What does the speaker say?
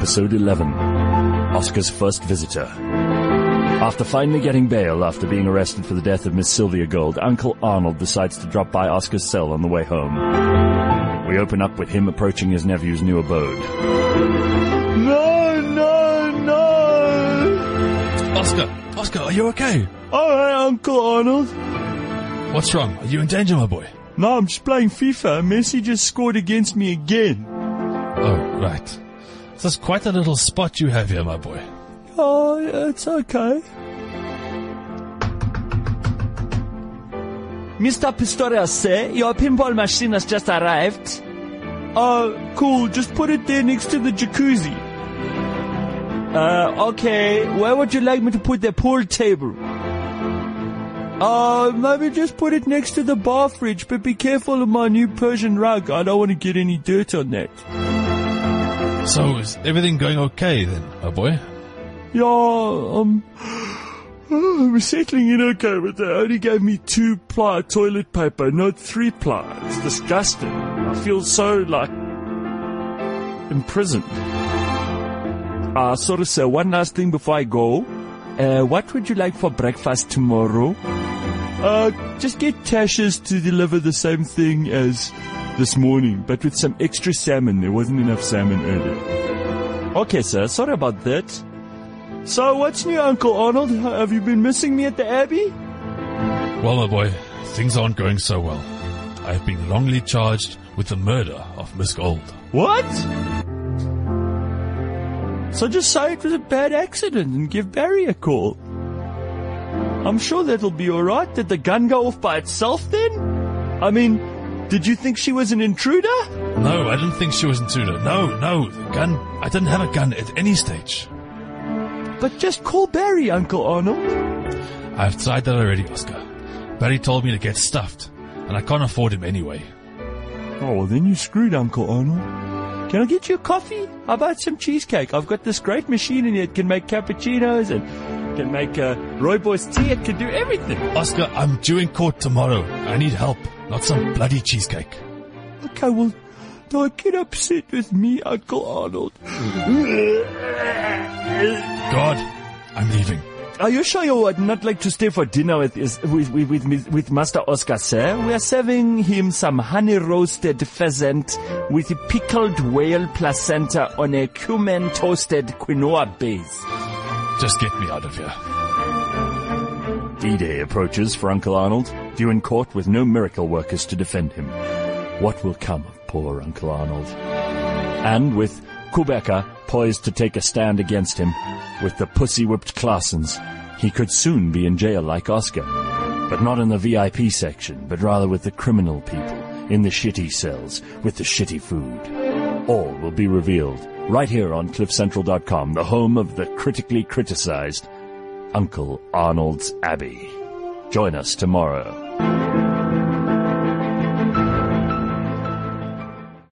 Episode 11 Oscar's First Visitor. After finally getting bail after being arrested for the death of Miss Sylvia Gold, Uncle Arnold decides to drop by Oscar's cell on the way home. We open up with him approaching his nephew's new abode. No, no, no. Oscar, Oscar, are you okay? Oh, All right, Uncle Arnold. What's wrong? Are you in danger, my boy? No, I'm just playing FIFA. Messi just scored against me again. Oh, right. That's quite a little spot you have here, my boy. Oh, it's okay. Mr. Pistorius, sir, your pinball machine has just arrived. Oh, cool. Just put it there next to the jacuzzi. Uh, okay. Where would you like me to put the pool table? Uh, maybe just put it next to the bar fridge, but be careful of my new Persian rug. I don't want to get any dirt on that. So, is everything going okay then, my boy? Yeah, um, I'm settling in okay, but they only gave me two ply toilet paper, not three ply. It's disgusting. I feel so, like, imprisoned. Uh, sort of, sir, one last thing before I go. Uh, what would you like for breakfast tomorrow? Uh, just get Tasha's to deliver the same thing as this morning, but with some extra salmon. There wasn't enough salmon earlier. Okay, sir. Sorry about that. So, what's new, Uncle Arnold? Have you been missing me at the Abbey? Well, my boy, things aren't going so well. I've been wrongly charged with the murder of Miss Gold. What? So just say it was a bad accident and give Barry a call. I'm sure that'll be alright. Did the gun go off by itself then? I mean, did you think she was an intruder? No, I didn't think she was an intruder. No, no, the gun. I didn't have a gun at any stage. But just call Barry, Uncle Arnold. I've tried that already, Oscar. Barry told me to get stuffed, and I can't afford him anyway. Oh, well, then you screwed Uncle Arnold. Can I get you a coffee? How about some cheesecake? I've got this great machine in here. It can make cappuccinos and can make uh, Rooibos tea. It can do everything. Oscar, I'm due in court tomorrow. I need help, not some bloody cheesecake. Okay, well, don't get upset with me, Uncle Arnold. God, I'm leaving. Are you sure you would not like to stay for dinner with with with, with, with Master Oscar, sir? We are serving him some honey roasted pheasant with pickled whale placenta on a cumin toasted quinoa base. Just get me out of here. D-Day approaches for Uncle Arnold, due in court with no miracle workers to defend him. What will come of poor Uncle Arnold? And with Kubeka poised to take a stand against him, with the pussy-whipped Classens, he could soon be in jail like Oscar. But not in the VIP section, but rather with the criminal people, in the shitty cells, with the shitty food. All will be revealed right here on CliffCentral.com, the home of the critically criticized Uncle Arnold's Abbey. Join us tomorrow.